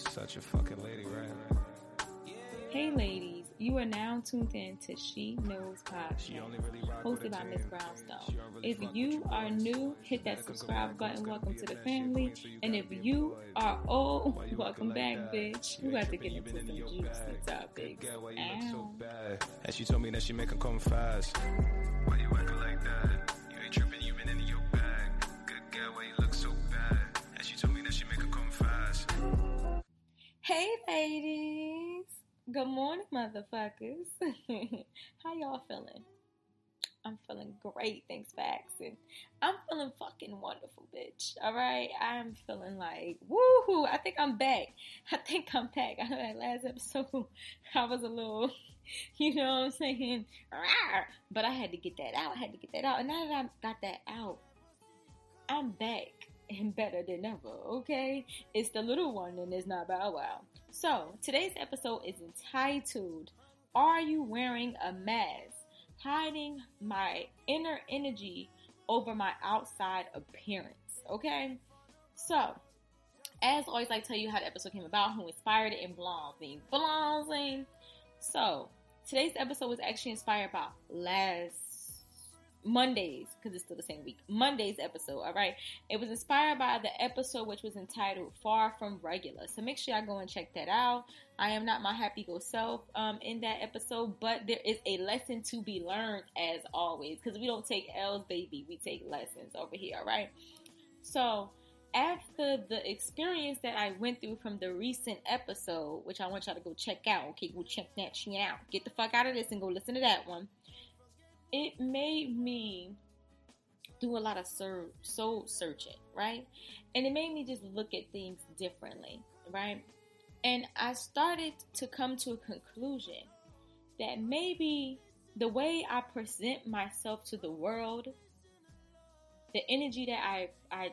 such a fucking lady, right? Hey ladies, you are now tuned in to She Knows Podcast, really hosted by Miss Brownstone. If you are new, hit that subscribe button. Welcome to the family. And if you are old, welcome back, bitch. We got to get into some juicy topics. So and she told me that she make her come fast. Why you acting like that? Hey ladies. Good morning, motherfuckers. How y'all feeling? I'm feeling great. Thanks for asking. I'm feeling fucking wonderful, bitch. All right. I'm feeling like, woohoo. I think I'm back. I think I'm back. I know that last episode, I was a little, you know what I'm saying? But I had to get that out. I had to get that out. And now that I got that out, I'm back and better than ever, okay? It's the little one and it's not Bow Wow. So, today's episode is entitled Are You Wearing a Mask? Hiding My Inner Energy Over My Outside Appearance. Okay? So, as always, I tell you how the episode came about, who inspired it, and blasing. Blasing. So, today's episode was actually inspired by last Mondays, because it's still the same week. Monday's episode, all right? It was inspired by the episode which was entitled Far From Regular. So make sure y'all go and check that out. I am not my happy go self um, in that episode, but there is a lesson to be learned as always, because we don't take L's, baby. We take lessons over here, all right? So after the experience that I went through from the recent episode, which I want y'all to go check out, okay, go check that shit out. Get the fuck out of this and go listen to that one it made me do a lot of ser- soul searching, right? And it made me just look at things differently, right? And I started to come to a conclusion that maybe the way I present myself to the world, the energy that I I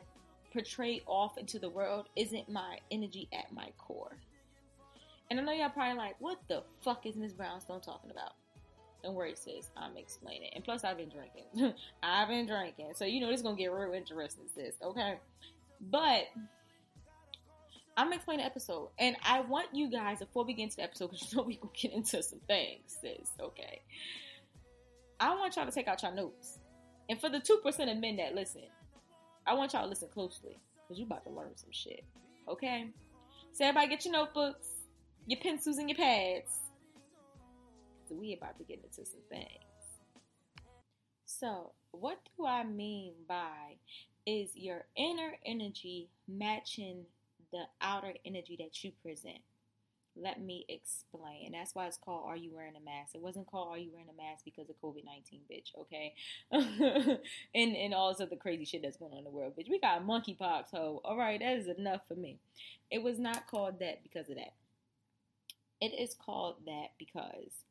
portray off into the world isn't my energy at my core. And I know y'all probably like, what the fuck is Miss Brownstone talking about? Worry, sis. I'm explaining. And plus, I've been drinking. I've been drinking. So, you know, is going to get real interesting, sis. Okay? But I'm explaining the episode. And I want you guys, before we get into the episode, because you know we going to get into some things, sis. Okay? I want y'all to take out your notes. And for the 2% of men that listen, I want y'all to listen closely. Because you about to learn some shit. Okay? So, everybody get your notebooks, your pencils, and your pads so we about to get into some things. So, what do I mean by is your inner energy matching the outer energy that you present? Let me explain. And that's why it's called Are You Wearing a Mask? It wasn't called Are You Wearing a Mask because of COVID 19, bitch, okay? and, and all this other crazy shit that's going on in the world, bitch. We got monkeypox, ho. All right, that is enough for me. It was not called that because of that. It is called that because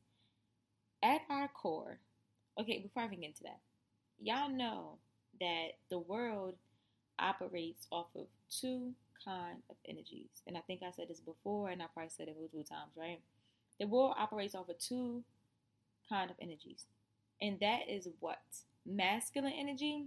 at our core, okay, before I even get into that, y'all know that the world operates off of two kind of energies. And I think I said this before, and I probably said it multiple times, right? The world operates off of two kind of energies. And that is what? Masculine energy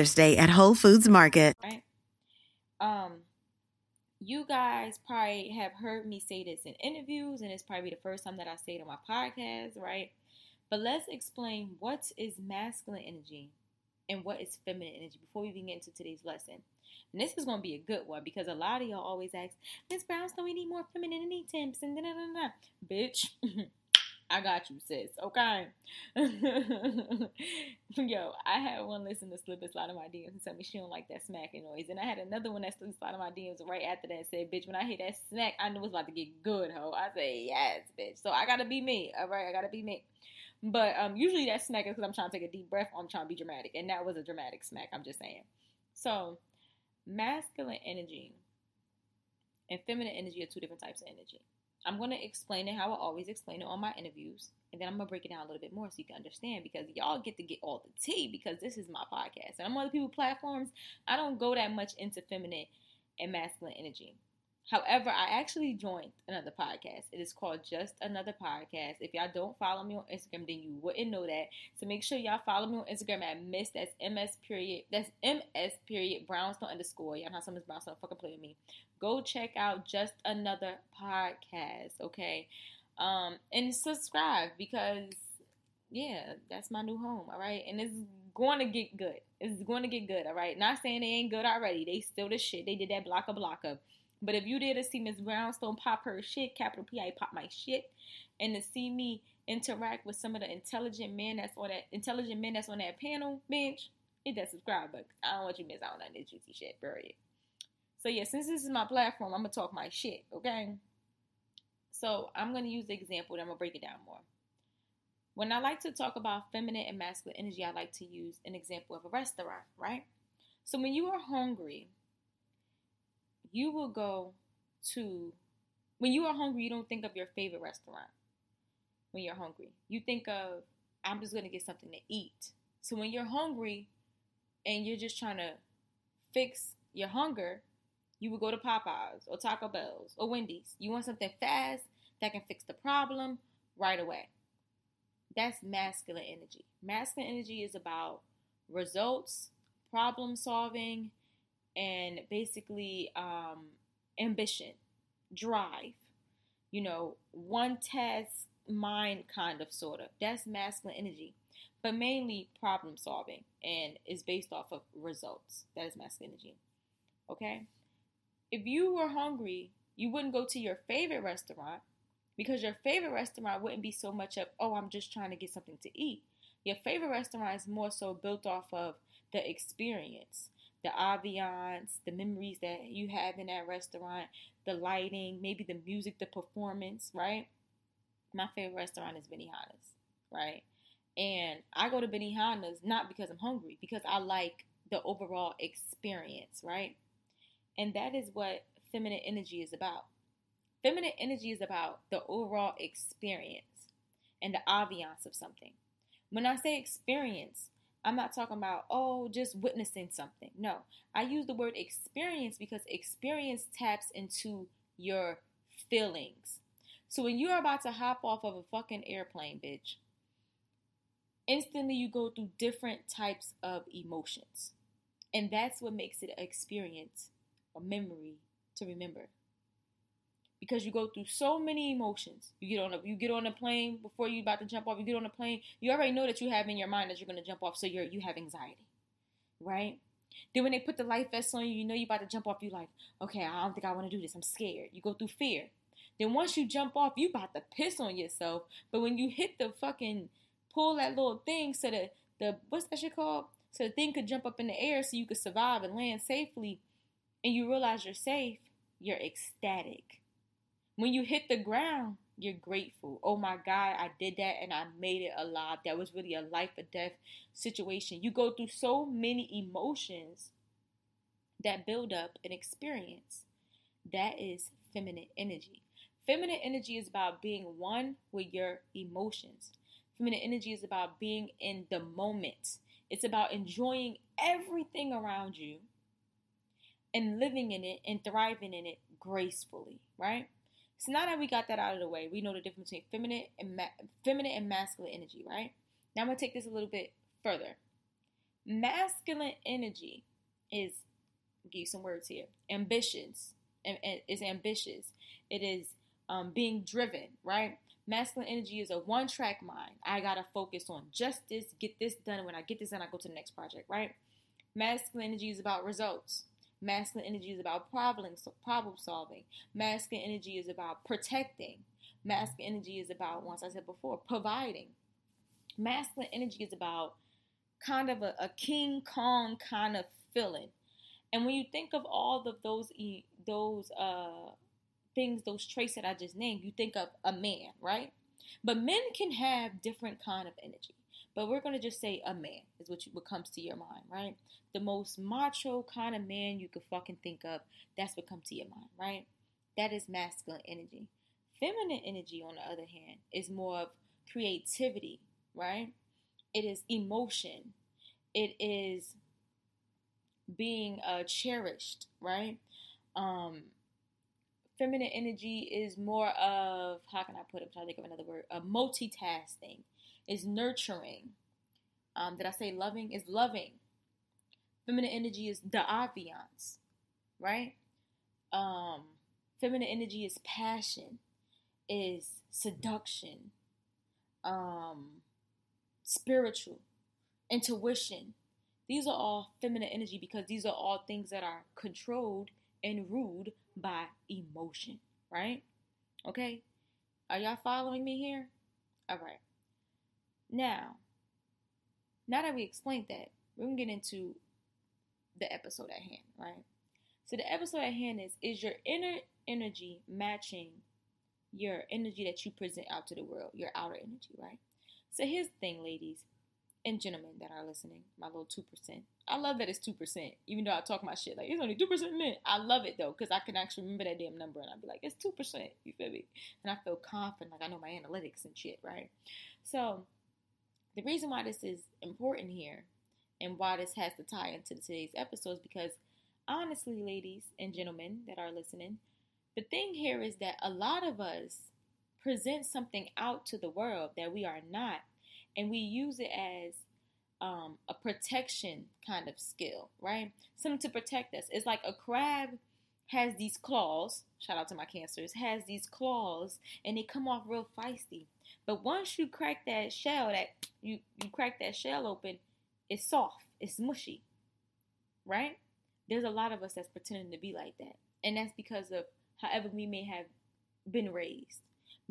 Mother's Day at Whole Foods Market. Right. Um, you guys probably have heard me say this in interviews, and it's probably the first time that I say it on my podcast, right? But let's explain what is masculine energy and what is feminine energy before we even get into today's lesson. And this is going to be a good one because a lot of y'all always ask, Miss Brownstone, we need more femininity tips and da da da da. Bitch. I got you, sis. Okay. Yo, I had one listen to slip and slide of my DMs and tell me she don't like that smacking noise. And I had another one that slid slide of my DMs right after that said, bitch, when I hear that smack, I knew it's about to get good, ho. I say, yes, bitch. So I gotta be me. All right, I gotta be me. But um, usually that smack is because I'm trying to take a deep breath or I'm trying to be dramatic. And that was a dramatic smack, I'm just saying. So, masculine energy and feminine energy are two different types of energy. I'm going to explain it how I always explain it on my interviews, and then I'm going to break it down a little bit more so you can understand because y'all get to get all the tea because this is my podcast. And on other people's platforms, I don't go that much into feminine and masculine energy. However, I actually joined another podcast. It is called Just Another Podcast. If y'all don't follow me on Instagram, then you wouldn't know that. So make sure y'all follow me on Instagram at Miss. That's MS period. That's MS period Brownstone underscore. Y'all know some Miss Brownstone fucking play with me. Go check out Just Another Podcast. Okay, um, and subscribe because yeah, that's my new home. All right, and it's going to get good. It's going to get good. All right, not saying they ain't good already. They still the shit. They did that block a block blocker. But if you did to see Miss Brownstone pop her shit, capital P, I pop my shit, and to see me interact with some of the intelligent men that's on that intelligent men that's on that panel bench, hit that subscribe button. I don't want you to miss out on that juicy shit, period. So yeah, since this is my platform, I'm gonna talk my shit, okay? So I'm gonna use the example, and I'm gonna break it down more. When I like to talk about feminine and masculine energy, I like to use an example of a restaurant, right? So when you are hungry, you will go to when you are hungry, you don't think of your favorite restaurant. When you're hungry, you think of I'm just gonna get something to eat. So when you're hungry and you're just trying to fix your hunger, you would go to Popeyes or Taco Bell's or Wendy's. You want something fast that can fix the problem right away. That's masculine energy. Masculine energy is about results, problem solving, and basically um, ambition, drive, you know, one task mind kind of sort of. That's masculine energy, but mainly problem solving and is based off of results. That is masculine energy. Okay? If you were hungry, you wouldn't go to your favorite restaurant because your favorite restaurant wouldn't be so much of, oh, I'm just trying to get something to eat. Your favorite restaurant is more so built off of the experience the ambiance, the memories that you have in that restaurant, the lighting, maybe the music, the performance, right? My favorite restaurant is Benihana's, right? And I go to Benihana's not because I'm hungry, because I like the overall experience, right? And that is what feminine energy is about. Feminine energy is about the overall experience and the ambiance of something. When I say experience, I'm not talking about, oh, just witnessing something. No, I use the word experience because experience taps into your feelings. So when you're about to hop off of a fucking airplane, bitch, instantly you go through different types of emotions. And that's what makes it an experience, a memory to remember because you go through so many emotions. You get on a you get on a plane before you about to jump off. You get on a plane. You already know that you have in your mind that you're to jump off, so you're you have anxiety, right? Then when they put the life vest on you, you know you're about to jump off. You like, okay, I don't think I want to do this. I'm scared. You go through fear. Then once you jump off, you about to piss on yourself. But when you hit the fucking pull that little thing so that the what's that shit called? So the thing could jump up in the air so you could survive and land safely, and you realize you're safe. You're ecstatic when you hit the ground, you're grateful. Oh my God, I did that and I made it alive. That was really a life or death situation. You go through so many emotions that build up an experience. That is feminine energy. Feminine energy is about being one with your emotions. Feminine energy is about being in the moment. It's about enjoying everything around you and living in it and thriving in it gracefully, right? So now that we got that out of the way, we know the difference between feminine and ma- feminine and masculine energy, right? Now I'm gonna take this a little bit further. Masculine energy is give you some words here. Ambitions and, is ambitious. It is um, being driven, right? Masculine energy is a one track mind. I gotta focus on just this, get this done. When I get this done, I go to the next project, right? Masculine energy is about results. Masculine energy is about problem, problem solving. Masculine energy is about protecting. Masculine energy is about, once I said before, providing. Masculine energy is about kind of a, a King Kong kind of feeling. And when you think of all of those those uh, things, those traits that I just named, you think of a man, right? But men can have different kind of energy. But we're going to just say a man is what, you, what comes to your mind, right? The most macho kind of man you could fucking think of, that's what comes to your mind, right? That is masculine energy. Feminine energy, on the other hand, is more of creativity, right? It is emotion. It is being uh, cherished, right? Um, feminine energy is more of how can I put it? I'm trying to think of another word. A multitasking is nurturing. Um, did I say loving? Is loving. Feminine energy is the ambiance, right? Um, feminine energy is passion, is seduction, um, spiritual, intuition. These are all feminine energy because these are all things that are controlled and ruled by emotion, right? Okay? Are y'all following me here? All right. Now, now that we explained that, we're going to get into the episode at hand, right? So the episode at hand is is your inner energy matching your energy that you present out to the world, your outer energy, right? So here's the thing, ladies and gentlemen that are listening, my little 2%. I love that it's 2%, even though I talk my shit like it's only 2% men. I love it though, because I can actually remember that damn number and I'd be like, it's 2%, you feel me? And I feel confident, like I know my analytics and shit, right? So the reason why this is important here and why this has to tie into today's episode is because honestly, ladies and gentlemen that are listening, the thing here is that a lot of us present something out to the world that we are not and we use it as um, a protection kind of skill, right? Something to protect us. It's like a crab has these claws. Shout out to my cancers. Has these claws, and they come off real feisty. But once you crack that shell, that you you crack that shell open, it's soft. It's mushy, right? There's a lot of us that's pretending to be like that, and that's because of however we may have been raised.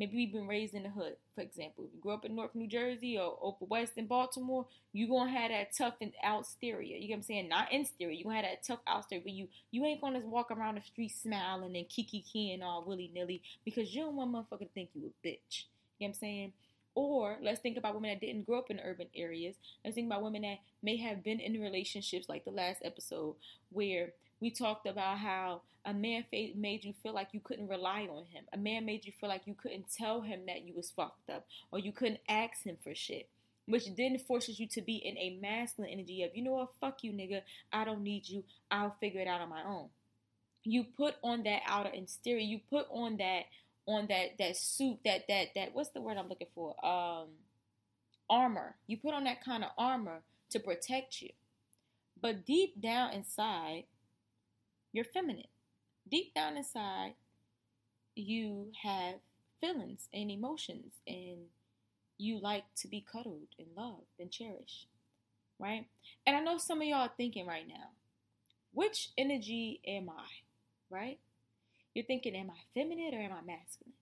Maybe we've been raised in the hood, for example. If you grew up in North New Jersey or over West in Baltimore, you're gonna have that tough and out exterior. You get what I'm saying? Not exterior. You're gonna have that tough out but you you ain't gonna walk around the street smiling and kiki keying all willy nilly because you don't want motherfucker to think you a bitch. You know what I'm saying? Or let's think about women that didn't grow up in urban areas. Let's think about women that may have been in relationships like the last episode where we talked about how a man made you feel like you couldn't rely on him. A man made you feel like you couldn't tell him that you was fucked up or you couldn't ask him for shit. Which then forces you to be in a masculine energy of, you know what, fuck you, nigga. I don't need you. I'll figure it out on my own. You put on that outer exterior. You put on that on that that suit that that that what's the word I'm looking for? Um, armor. You put on that kind of armor to protect you. But deep down inside, you're feminine. Deep down inside, you have feelings and emotions, and you like to be cuddled and loved and cherished, right? And I know some of y'all are thinking right now, which energy am I, right? You're thinking, am I feminine or am I masculine?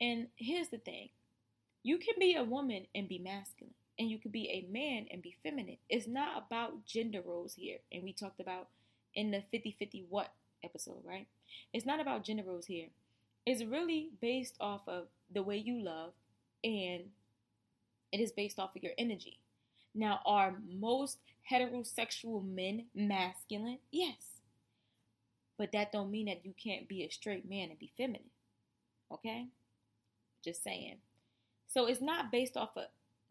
And here's the thing you can be a woman and be masculine, and you can be a man and be feminine. It's not about gender roles here. And we talked about in the 50 50 what episode, right? It's not about gender roles here. It's really based off of the way you love and it is based off of your energy. Now, are most heterosexual men masculine? Yes. But that don't mean that you can't be a straight man and be feminine. Okay? Just saying. So it's not based off of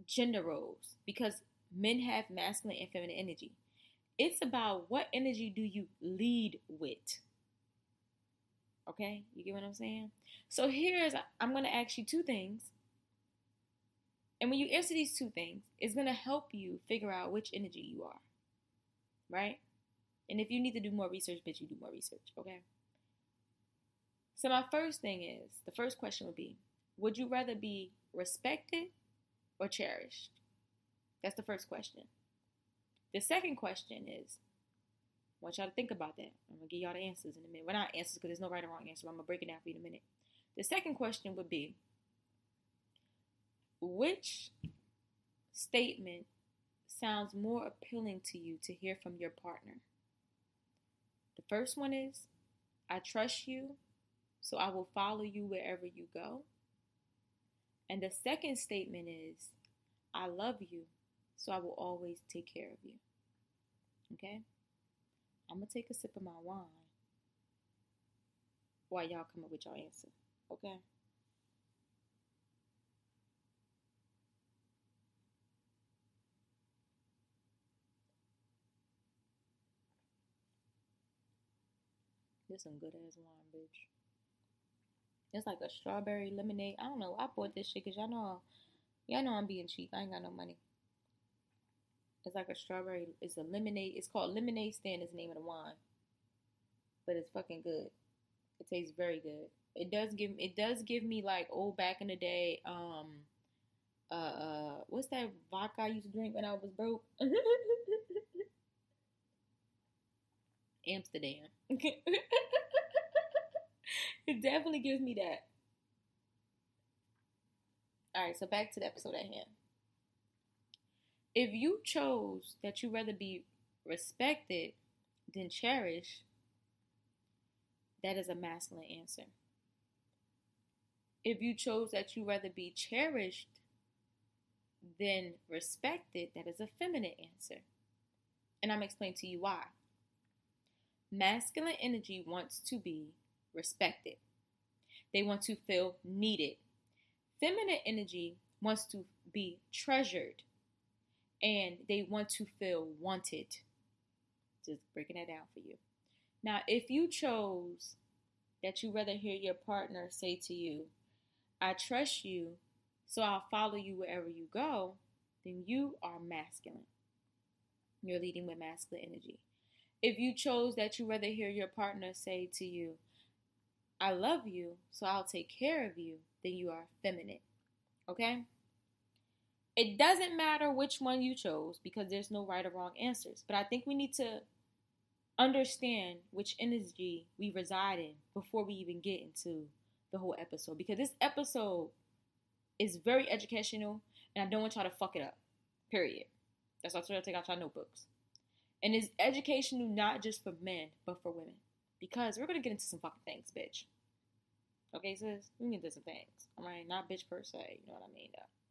gender roles because men have masculine and feminine energy. It's about what energy do you lead with. Okay? You get what I'm saying? So here's I'm going to ask you two things. And when you answer these two things, it's going to help you figure out which energy you are. Right? And if you need to do more research, bitch, you do more research, okay? So my first thing is, the first question would be, would you rather be respected or cherished? That's the first question. The second question is, I want y'all to think about that. I'm gonna give y'all the answers in a minute. Well, not answers because there's no right or wrong answer. I'm gonna break it down for you in a minute. The second question would be, which statement sounds more appealing to you to hear from your partner? The first one is, I trust you, so I will follow you wherever you go. And the second statement is, I love you, so I will always take care of you. Okay? I'm going to take a sip of my wine. while y'all come up with your answer. Okay. This some good ass wine, bitch. It's like a strawberry lemonade. I don't know. I bought this shit because y'all know, y'all know I'm being cheap. I ain't got no money. It's like a strawberry. It's a lemonade. It's called lemonade stand. Is the name of the wine, but it's fucking good. It tastes very good. It does give. It does give me like old back in the day. Um, uh, uh what's that vodka I used to drink when I was broke? Amsterdam. it definitely gives me that. All right, so back to the episode at hand. If you chose that you rather be respected than cherished, that is a masculine answer. If you chose that you rather be cherished than respected, that is a feminine answer. And I'm explaining to you why. Masculine energy wants to be respected. They want to feel needed. Feminine energy wants to be treasured and they want to feel wanted. Just breaking that down for you. Now, if you chose that you rather hear your partner say to you, I trust you, so I'll follow you wherever you go, then you are masculine. You're leading with masculine energy. If you chose that you rather hear your partner say to you, I love you, so I'll take care of you, then you are feminine. Okay? It doesn't matter which one you chose because there's no right or wrong answers. But I think we need to understand which energy we reside in before we even get into the whole episode. Because this episode is very educational and I don't want y'all to fuck it up. Period. That's why I try to take out your notebooks. And it's educational not just for men, but for women. Because we're gonna get into some fucking things, bitch. Okay, sis? We get into some things. Alright? Not bitch per se, you know what I mean though.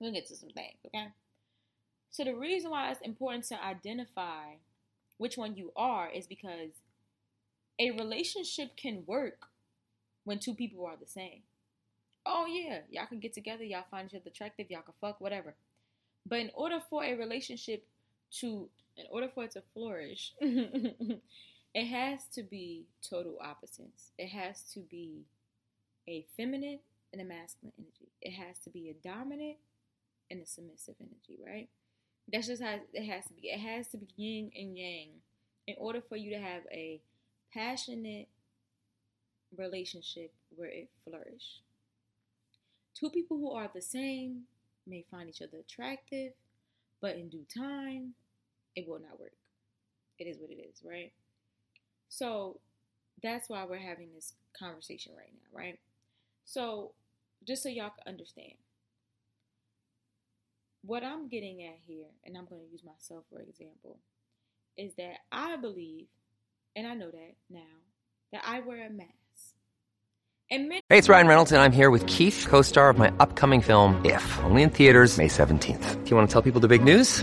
We'll get to some things, okay? So the reason why it's important to identify which one you are is because a relationship can work when two people are the same. Oh yeah, y'all can get together, y'all find each other attractive, y'all can fuck, whatever. But in order for a relationship to in order for it to flourish, it has to be total opposites. It has to be a feminine and a masculine energy. It has to be a dominant and a submissive energy, right? That's just how it has to be. It has to be yin and yang in order for you to have a passionate relationship where it flourish. Two people who are the same may find each other attractive, but in due time, it will not work. It is what it is, right? So that's why we're having this conversation right now, right? So just so y'all can understand, what I'm getting at here, and I'm going to use myself for example, is that I believe, and I know that now, that I wear a mask. And many- Hey, it's Ryan Reynolds, and I'm here with Keith, co star of my upcoming film, If, only in theaters, May 17th. Do you want to tell people the big news?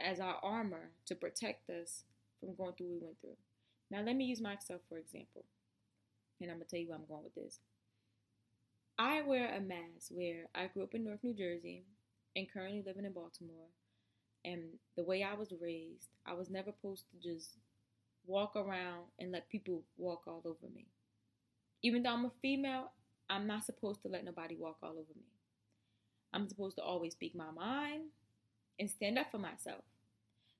as our armor to protect us from going through what we went through. Now, let me use myself for example, and I'm gonna tell you where I'm going with this. I wear a mask where I grew up in North New Jersey and currently living in Baltimore. And the way I was raised, I was never supposed to just walk around and let people walk all over me. Even though I'm a female, I'm not supposed to let nobody walk all over me. I'm supposed to always speak my mind and stand up for myself.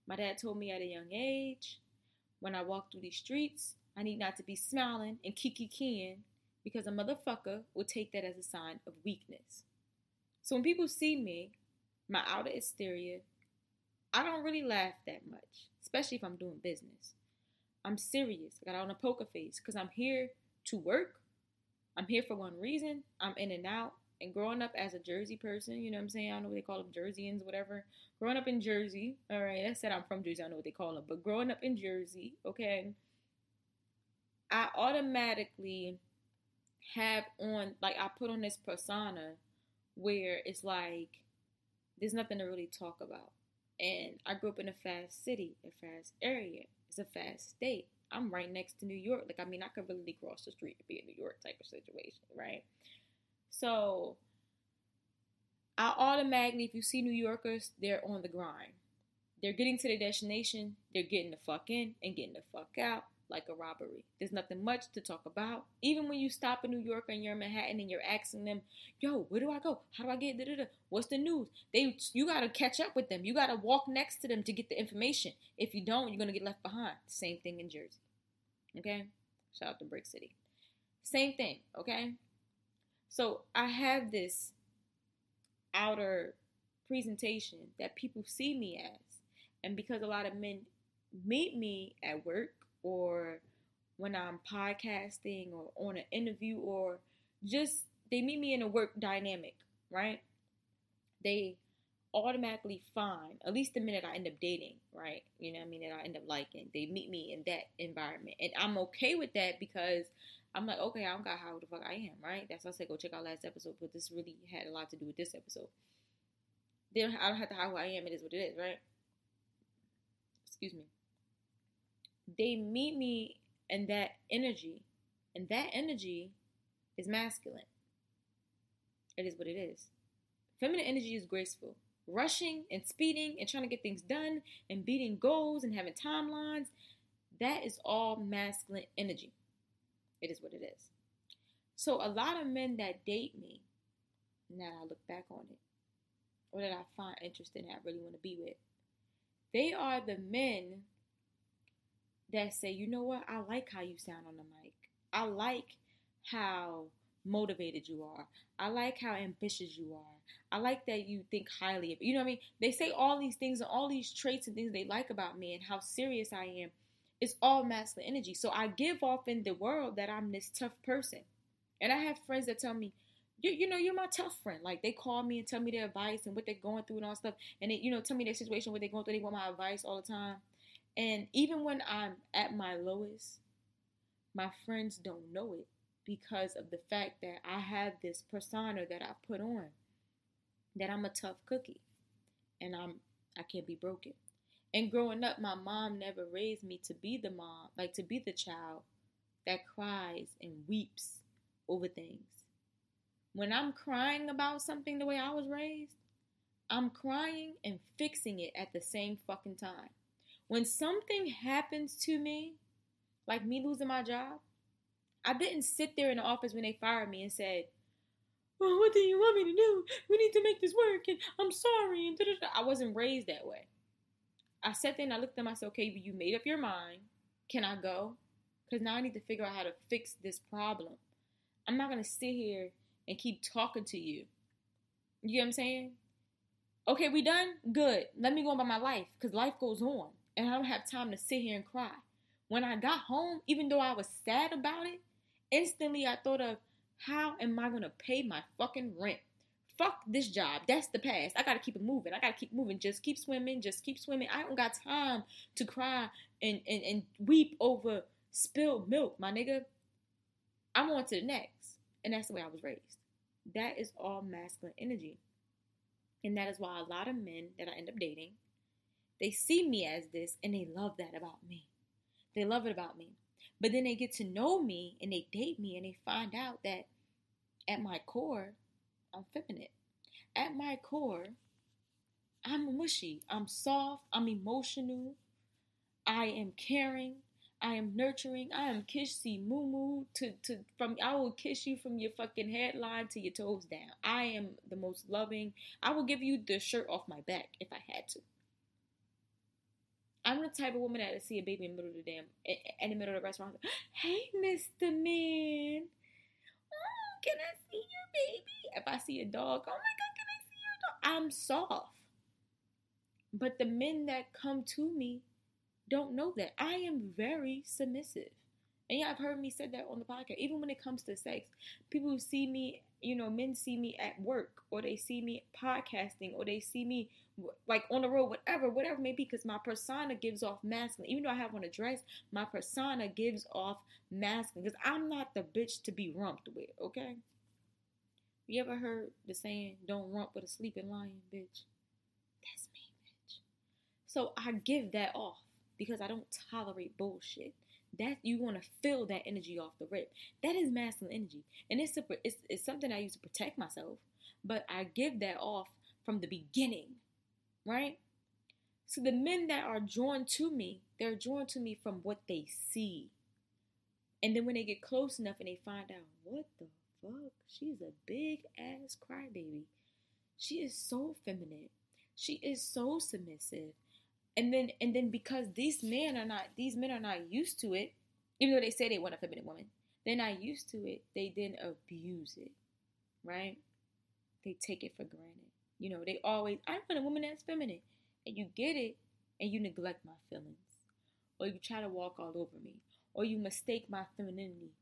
My dad told me at a young age, when I walk through these streets, I need not to be smiling and kiki keying because a motherfucker will take that as a sign of weakness. So when people see me, my outer exterior, I don't really laugh that much, especially if I'm doing business. I'm serious. I got on a poker face because I'm here to work I'm here for one reason. I'm in and out. And growing up as a Jersey person, you know what I'm saying? I don't know what they call them, Jerseyans, whatever. Growing up in Jersey, all right, I said I'm from Jersey, I know what they call them, but growing up in Jersey, okay, I automatically have on, like, I put on this persona where it's like, there's nothing to really talk about. And I grew up in a fast city, a fast area. It's a fast state. I'm right next to New York. Like, I mean, I could really cross the street to be in New York type of situation, right? So, I automatically, if you see New Yorkers, they're on the grind. They're getting to their destination, they're getting the fuck in and getting the fuck out like a robbery. There's nothing much to talk about. Even when you stop in New York and you're in Manhattan and you're asking them, "Yo, where do I go? How do I get? Da-da-da? What's the news?" They, you gotta catch up with them. You gotta walk next to them to get the information. If you don't, you're gonna get left behind. Same thing in Jersey. Okay, shout out to Brick City. Same thing. Okay, so I have this outer presentation that people see me as, and because a lot of men meet me at work or when I'm podcasting or on an interview or just they meet me in a work dynamic, right? They automatically find, at least the minute I end up dating, right? You know what I mean? That I end up liking. They meet me in that environment. And I'm okay with that because I'm like, okay, I don't got how the fuck I am, right? That's why I said go check out last episode, but this really had a lot to do with this episode. Then I don't have to hide who I am, it is what it is, right? Excuse me they meet me in that energy, and that energy is masculine. It is what it is. Feminine energy is graceful. Rushing and speeding and trying to get things done and beating goals and having timelines, that is all masculine energy. It is what it is. So, a lot of men that date me, now I look back on it, or that I find interesting, that I really want to be with, they are the men that say, you know what, I like how you sound on the mic. I like how motivated you are. I like how ambitious you are. I like that you think highly of you know what I mean? They say all these things and all these traits and things they like about me and how serious I am. It's all masculine energy. So I give off in the world that I'm this tough person. And I have friends that tell me, you, you know, you're my tough friend. Like they call me and tell me their advice and what they're going through and all stuff. And they, you know, tell me their situation, what they're going through. They want my advice all the time. And even when I'm at my lowest, my friends don't know it because of the fact that I have this persona that I put on that I'm a tough cookie and I'm I can't be broken. And growing up, my mom never raised me to be the mom, like to be the child that cries and weeps over things. When I'm crying about something the way I was raised, I'm crying and fixing it at the same fucking time. When something happens to me, like me losing my job, I didn't sit there in the office when they fired me and said, well, what do you want me to do? We need to make this work, and I'm sorry. And da-da-da. I wasn't raised that way. I sat there and I looked at myself. Okay, you made up your mind. Can I go? Because now I need to figure out how to fix this problem. I'm not gonna sit here and keep talking to you. You get what I'm saying? Okay, we done. Good. Let me go by my life because life goes on and I don't have time to sit here and cry. When I got home, even though I was sad about it, instantly I thought of how am I gonna pay my fucking rent? Fuck this job. That's the past. I gotta keep it moving. I gotta keep moving. Just keep swimming. Just keep swimming. I don't got time to cry and, and, and weep over spilled milk, my nigga. I'm on to the next. And that's the way I was raised. That is all masculine energy. And that is why a lot of men that I end up dating they see me as this and they love that about me. They love it about me. But then they get to know me and they date me and they find out that at my core, I'm feminine. At my core, I'm mushy. I'm soft. I'm emotional. I am caring. I am nurturing. I am kissy moo moo to, to from I will kiss you from your fucking headline to your toes down. I am the most loving. I will give you the shirt off my back if I had to. I'm the type of woman that see a baby in the middle of the damn in the middle of the restaurant. Hey, Mr. Man. Can I see your baby? If I see a dog, oh my god, can I see your dog? I'm soft. But the men that come to me don't know that. I am very submissive. And yeah, I've heard me said that on the podcast. Even when it comes to sex, people who see me, you know, men see me at work, or they see me podcasting, or they see me like on the road, whatever, whatever it may be, because my persona gives off masculine. Even though I have on a dress, my persona gives off masculine. Because I'm not the bitch to be rumped with. Okay. You ever heard the saying, "Don't rump with a sleeping lion, bitch"? That's me, bitch. So I give that off because I don't tolerate bullshit. That you want to feel that energy off the rip. That is masculine energy, and it's, a, it's it's something I use to protect myself. But I give that off from the beginning, right? So the men that are drawn to me, they're drawn to me from what they see. And then when they get close enough and they find out, what the fuck? She's a big ass crybaby. She is so feminine. She is so submissive and then and then because these men are not these men are not used to it, even though they say they want a feminine woman, they're not used to it. They then abuse it, right? They take it for granted. You know, they always I want a woman that's feminine, and you get it, and you neglect my feelings, or you try to walk all over me, or you mistake my femininity,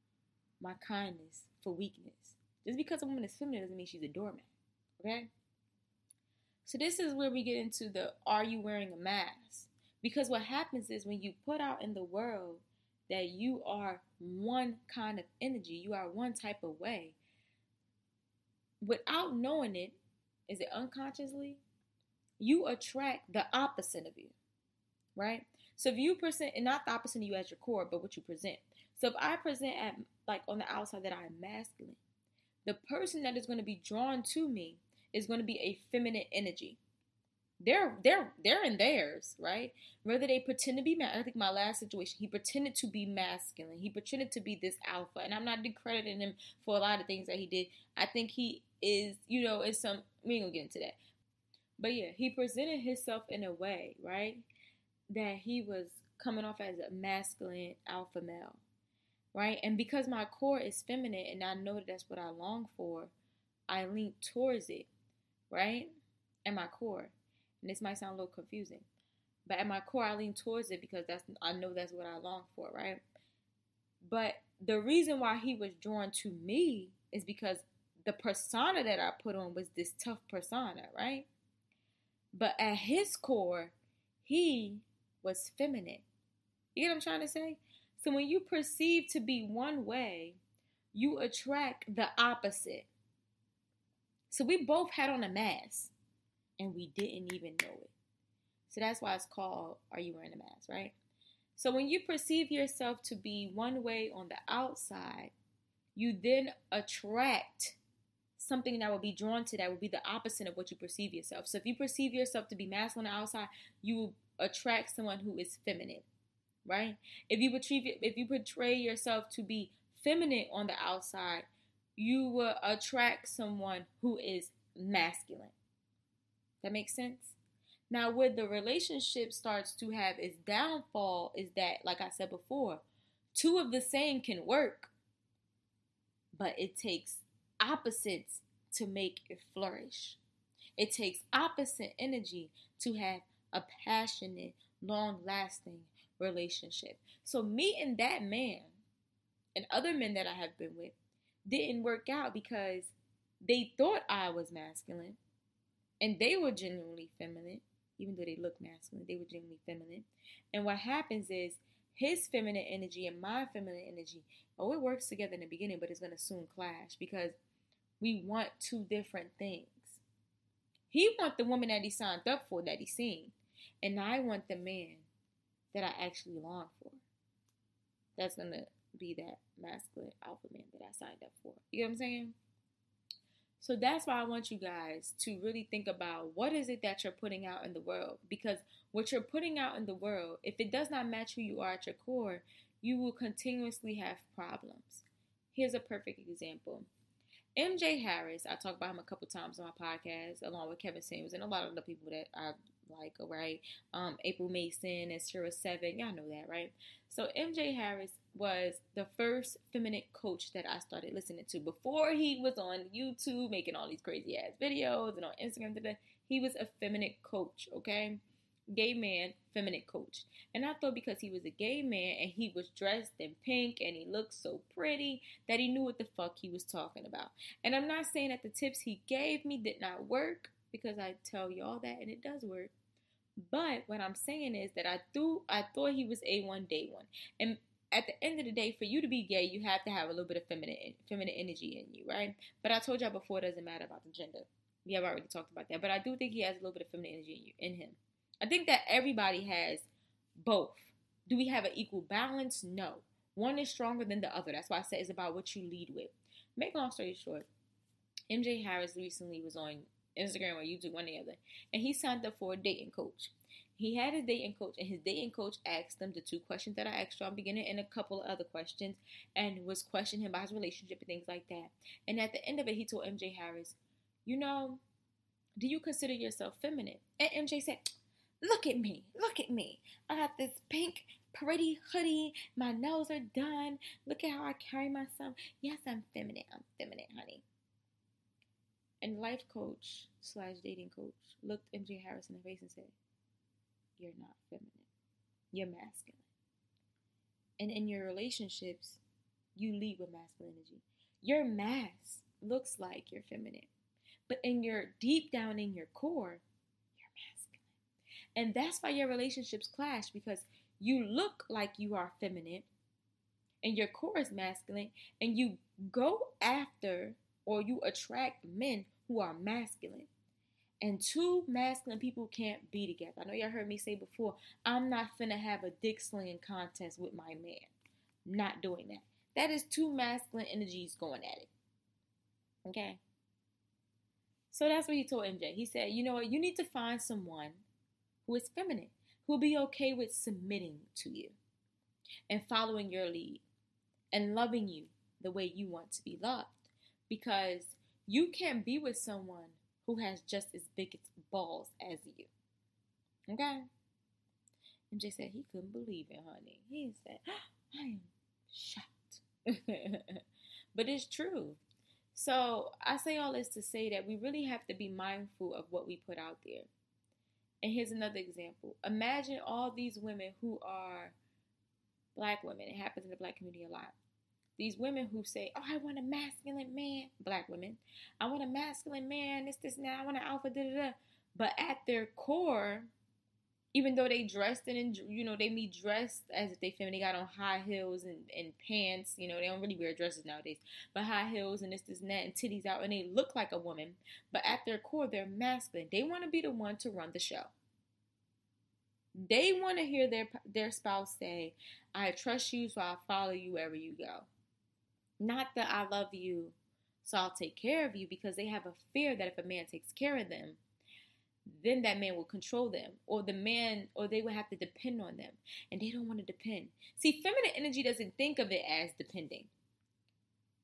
my kindness for weakness. Just because a woman is feminine doesn't mean she's a doormat. Okay? So this is where we get into the are you wearing a mask? Because what happens is when you put out in the world that you are one kind of energy, you are one type of way. Without knowing it, is it unconsciously? You attract the opposite of you, right? So if you present, and not the opposite of you as your core, but what you present. So if I present at like on the outside that I am masculine, the person that is going to be drawn to me is going to be a feminine energy. They're they're they're in theirs, right? Whether they pretend to be ma- I think my last situation, he pretended to be masculine. He pretended to be this alpha, and I'm not discrediting him for a lot of things that he did. I think he is, you know, is some. We ain't gonna get into that, but yeah, he presented himself in a way, right, that he was coming off as a masculine alpha male, right? And because my core is feminine, and I know that that's what I long for, I lean towards it right? At my core. And this might sound a little confusing. But at my core I lean towards it because that's I know that's what I long for, right? But the reason why he was drawn to me is because the persona that I put on was this tough persona, right? But at his core, he was feminine. You get what I'm trying to say? So when you perceive to be one way, you attract the opposite. So we both had on a mask and we didn't even know it. So that's why it's called Are You Wearing a Mask, right? So when you perceive yourself to be one way on the outside, you then attract something that will be drawn to that will be the opposite of what you perceive yourself. So if you perceive yourself to be masculine on the outside, you will attract someone who is feminine, right? If you portray if you portray yourself to be feminine on the outside, you will attract someone who is masculine. That makes sense? Now, where the relationship starts to have its downfall is that, like I said before, two of the same can work, but it takes opposites to make it flourish. It takes opposite energy to have a passionate, long lasting relationship. So, meeting that man and other men that I have been with didn't work out because they thought I was masculine and they were genuinely feminine, even though they look masculine, they were genuinely feminine. And what happens is his feminine energy and my feminine energy, oh, it works together in the beginning, but it's going to soon clash because we want two different things. He want the woman that he signed up for, that he's seen, and I want the man that I actually long for. That's gonna be that masculine alpha man that I signed up for. You know what I'm saying? So that's why I want you guys to really think about what is it that you're putting out in the world because what you're putting out in the world, if it does not match who you are at your core, you will continuously have problems. Here's a perfect example. MJ Harris, I talked about him a couple times on my podcast, along with Kevin Samuels and a lot of the people that I like, right? Um, April Mason and Sarah Seven, y'all know that, right? So MJ Harris was the first feminine coach that I started listening to before he was on YouTube making all these crazy ass videos and on Instagram. He was a feminine coach, okay? Gay man, feminine coach. And I thought because he was a gay man and he was dressed in pink and he looked so pretty that he knew what the fuck he was talking about. And I'm not saying that the tips he gave me did not work because I tell y'all that and it does work. But what I'm saying is that I threw I thought he was A1 day one. And at the end of the day, for you to be gay, you have to have a little bit of feminine feminine energy in you, right? But I told y'all before it doesn't matter about the gender. We have already talked about that. But I do think he has a little bit of feminine energy in you in him. I think that everybody has both. Do we have an equal balance? No. One is stronger than the other. That's why I said it's about what you lead with. Make long story short, MJ Harris recently was on Instagram or YouTube, one or the other, and he signed up for a dating coach. He had a dating coach, and his dating coach asked him the two questions that I asked you on beginning and a couple of other questions, and was questioning him about his relationship and things like that. And at the end of it, he told MJ Harris, You know, do you consider yourself feminine? And MJ said, Look at me, look at me. I got this pink, pretty hoodie. My nails are done. Look at how I carry myself. Yes, I'm feminine. I'm feminine, honey. And life coach slash dating coach looked MJ Harris in the face and said, You're not feminine. You're masculine. And in your relationships, you lead with masculine energy. Your mask looks like you're feminine. But in your deep down in your core, and that's why your relationships clash because you look like you are feminine and your core is masculine, and you go after or you attract men who are masculine. And two masculine people can't be together. I know y'all heard me say before, I'm not finna have a dick slinging contest with my man. Not doing that. That is two masculine energies going at it. Okay? So that's what he told MJ. He said, you know what? You need to find someone who is feminine, who will be okay with submitting to you and following your lead and loving you the way you want to be loved. Because you can't be with someone who has just as big balls as you. Okay? MJ said he couldn't believe it, honey. He said, I am shocked. but it's true. So I say all this to say that we really have to be mindful of what we put out there. And here's another example. Imagine all these women who are black women. It happens in the black community a lot. These women who say, Oh, I want a masculine man. Black women. I want a masculine man. This, this, now. I want an alpha, da, da, da. But at their core, even though they dressed in, you know, they be dressed as if they feminine. They got on high heels and, and pants. You know, they don't really wear dresses nowadays. But high heels and this, this, and that, and titties out, and they look like a woman. But at their core, they're masculine. They want to be the one to run the show. They want to hear their their spouse say, "I trust you, so I'll follow you wherever you go." Not that I love you, so I'll take care of you, because they have a fear that if a man takes care of them, then that man will control them or the man or they will have to depend on them and they don't want to depend. See feminine energy doesn't think of it as depending.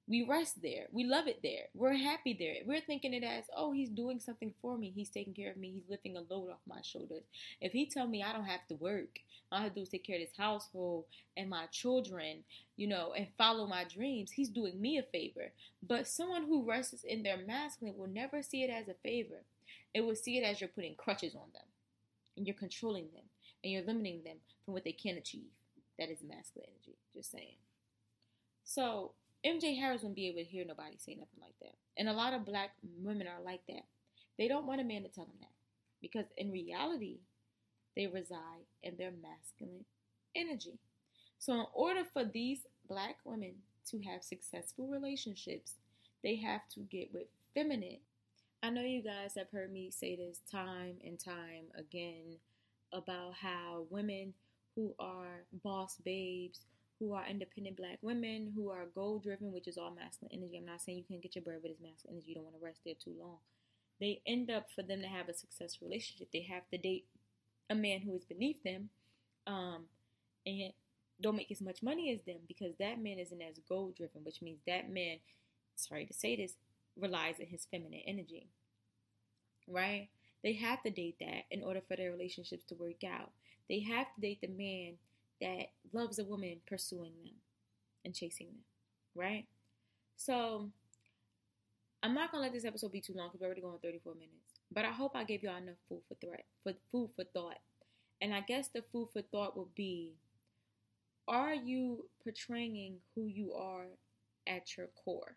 We rest there. We love it there. We're happy there. We're thinking it as oh he's doing something for me. He's taking care of me. He's lifting a load off my shoulders. If he tell me i don't have to work all i have to do is take care of this household and my children you know and follow my dreams he's doing me a favor. But someone who rests in their masculine will never see it as a favor it will see it as you're putting crutches on them and you're controlling them and you're limiting them from what they can achieve. That is masculine energy. Just saying. So MJ Harris wouldn't be able to hear nobody say nothing like that. And a lot of black women are like that. They don't want a man to tell them that. Because in reality, they reside in their masculine energy. So in order for these black women to have successful relationships, they have to get with feminine I know you guys have heard me say this time and time again about how women who are boss babes, who are independent black women, who are goal driven, which is all masculine energy. I'm not saying you can't get your bread, but it's masculine energy. You don't want to rest there too long. They end up, for them to have a successful relationship, they have to date a man who is beneath them um, and don't make as much money as them because that man isn't as goal driven, which means that man, sorry to say this, relies on his feminine energy. Right? They have to date that in order for their relationships to work out. They have to date the man that loves a woman pursuing them and chasing them. Right? So I'm not gonna let this episode be too long because we're already going 34 minutes. But I hope I gave y'all enough food for threat for food for thought And I guess the food for thought would be are you portraying who you are at your core?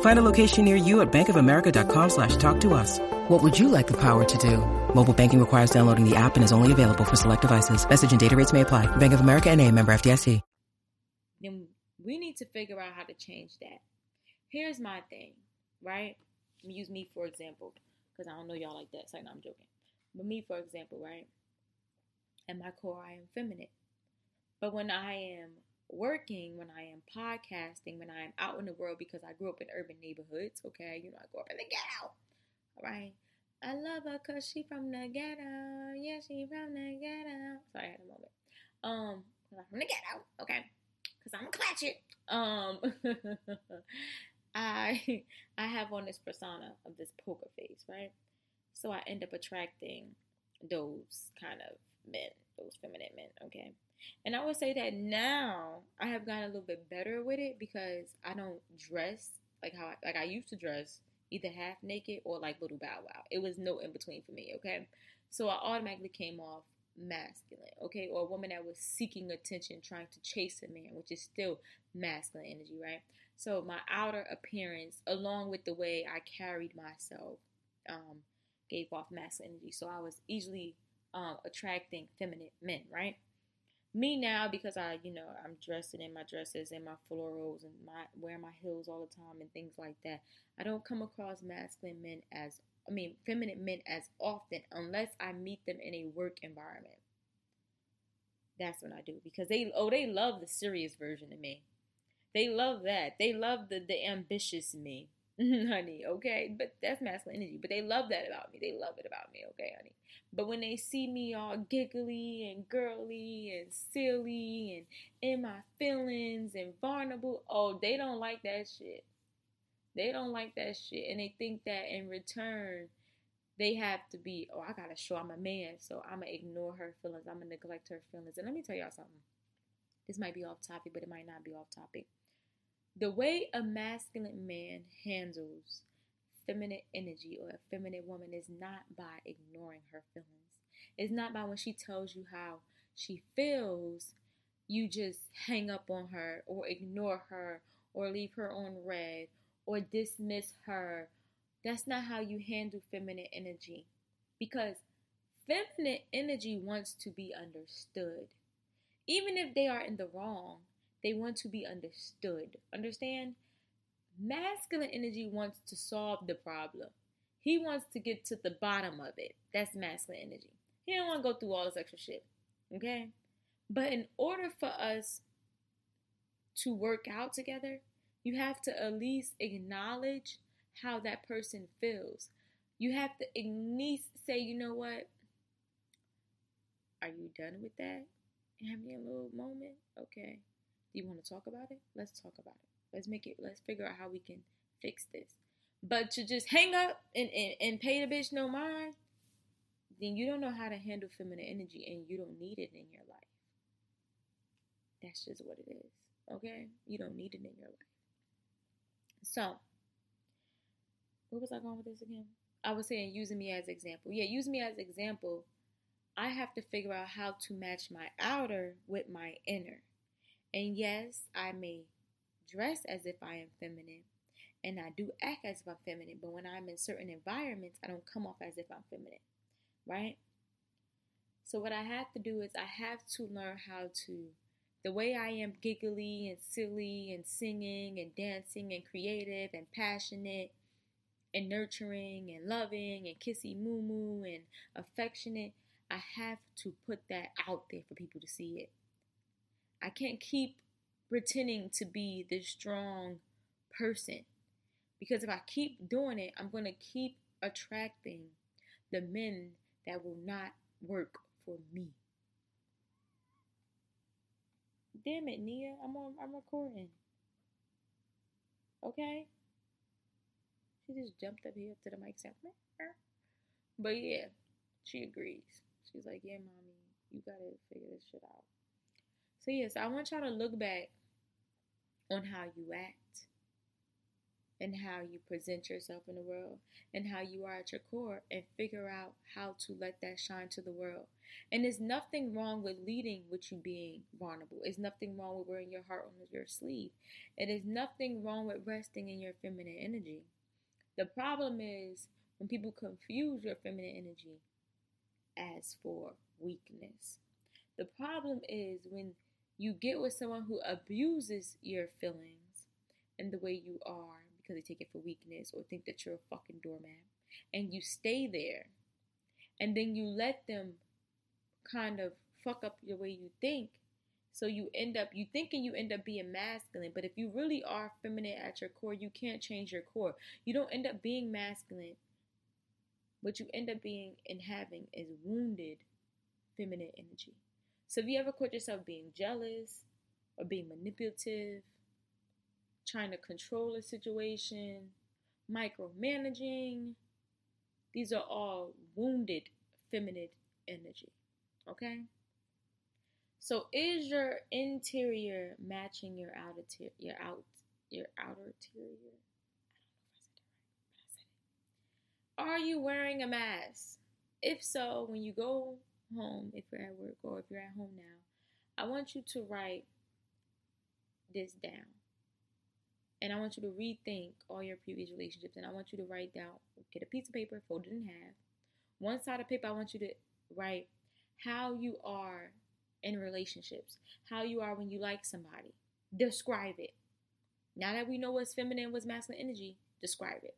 Find a location near you at bankofamerica.com slash talk to us. What would you like the power to do? Mobile banking requires downloading the app and is only available for select devices. Message and data rates may apply. Bank of America and a member FDIC. then we need to figure out how to change that. Here's my thing, right? Use me for example, because I don't know y'all like that. So no, I'm joking. But me, for example, right? At my core, I am feminine. But when I am working, when I am podcasting, when I am out in the world, because I grew up in urban neighborhoods, okay? You know, I grew up in the ghetto, all right? I love her because she from the ghetto. Yeah, she from the ghetto. Sorry, I had a moment. Um, I'm from the ghetto, okay? Because I'm a clutch it. Um, I I have on this persona of this poker face, right? So I end up attracting those kind of men, those feminine men, okay? And I would say that now I have gotten a little bit better with it because I don't dress like how I, like I used to dress, either half naked or like little bow wow. It was no in between for me, okay? So I automatically came off masculine, okay? Or a woman that was seeking attention, trying to chase a man, which is still masculine energy, right? So my outer appearance, along with the way I carried myself, um, gave off masculine energy. So I was easily um, attracting feminine men, right? Me now, because I, you know, I'm dressing in my dresses and my florals and my wearing my heels all the time and things like that. I don't come across masculine men as, I mean, feminine men as often unless I meet them in a work environment. That's when I do because they, oh, they love the serious version of me. They love that. They love the the ambitious me, Mm-hmm, honey. Okay, but that's masculine energy. But they love that about me. They love it about me. Okay, honey. But when they see me all giggly and girly and silly and in my feelings and vulnerable, oh, they don't like that shit. They don't like that shit, and they think that in return, they have to be. Oh, I gotta show I'm a man, so I'm gonna ignore her feelings. I'm gonna neglect her feelings. And let me tell y'all something. This might be off topic, but it might not be off topic. The way a masculine man handles feminine energy or a feminine woman is not by ignoring her feelings. It's not by when she tells you how she feels, you just hang up on her or ignore her or leave her on read or dismiss her. That's not how you handle feminine energy because feminine energy wants to be understood. Even if they are in the wrong, they want to be understood. Understand? Masculine energy wants to solve the problem. He wants to get to the bottom of it. That's masculine energy. He don't want to go through all this extra shit. Okay? But in order for us to work out together, you have to at least acknowledge how that person feels. You have to at least say, you know what? Are you done with that? You having a little moment? Okay. Do you want to talk about it? Let's talk about it. Let's make it, let's figure out how we can fix this. But to just hang up and, and, and pay the bitch no mind, then you don't know how to handle feminine energy and you don't need it in your life. That's just what it is. Okay? You don't need it in your life. So, where was I going with this again? I was saying using me as example. Yeah, use me as example. I have to figure out how to match my outer with my inner. And yes, I may dress as if I am feminine and I do act as if I'm feminine, but when I'm in certain environments, I don't come off as if I'm feminine, right? So, what I have to do is I have to learn how to, the way I am giggly and silly and singing and dancing and creative and passionate and nurturing and loving and kissy moo moo and affectionate, I have to put that out there for people to see it. I can't keep pretending to be this strong person because if I keep doing it, I'm going to keep attracting the men that will not work for me. Damn it, Nia, I'm on I'm recording. Okay? She just jumped up here to the mic saying, but yeah, she agrees. She's like, yeah, mommy, you gotta figure this shit out. So yes, I want y'all to look back on how you act and how you present yourself in the world and how you are at your core and figure out how to let that shine to the world. And there's nothing wrong with leading with you being vulnerable. There's nothing wrong with wearing your heart on your sleeve. It is nothing wrong with resting in your feminine energy. The problem is when people confuse your feminine energy as for weakness. The problem is when you get with someone who abuses your feelings and the way you are because they take it for weakness or think that you're a fucking doormat and you stay there and then you let them kind of fuck up the way you think. So you end up you thinking you end up being masculine but if you really are feminine at your core you can't change your core. You don't end up being masculine. What you end up being and having is wounded feminine energy so if you ever caught yourself being jealous or being manipulative trying to control a situation, micromanaging. These are all wounded feminine energy. Okay? So is your interior matching your outer ter- your out your outer interior? I don't know if I said it right, but I said it. Are you wearing a mask? If so, when you go home, if you're at work or if you're at home now, I want you to write this down. And I want you to rethink all your previous relationships. And I want you to write down, get a piece of paper, fold it in half. One side of paper, I want you to write how you are in relationships, how you are when you like somebody. Describe it. Now that we know what's feminine, what's masculine energy, describe it.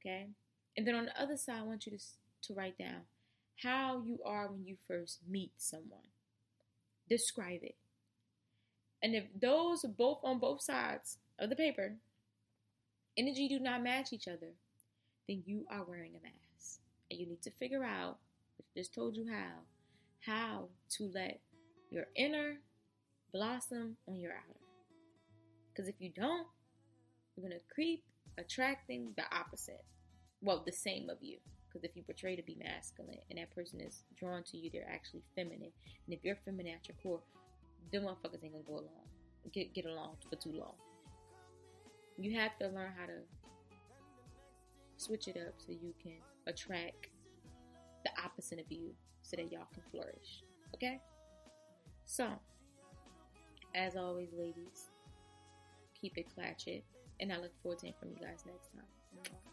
Okay? And then on the other side, I want you to, to write down how you are when you first meet someone. Describe it. And if those both on both sides of the paper, energy do not match each other, then you are wearing a mask. And you need to figure out, I just told you how, how to let your inner blossom on your outer. Because if you don't, you're going to creep attracting the opposite. Well, the same of you. Because if you portray to be masculine and that person is drawn to you, they're actually feminine. And if you're feminine at your core, them motherfuckers ain't gonna go along, get get along for too long. You have to learn how to switch it up so you can attract the opposite of you so that y'all can flourish. Okay? So, as always, ladies, keep it clatchet. And I look forward to hearing from you guys next time.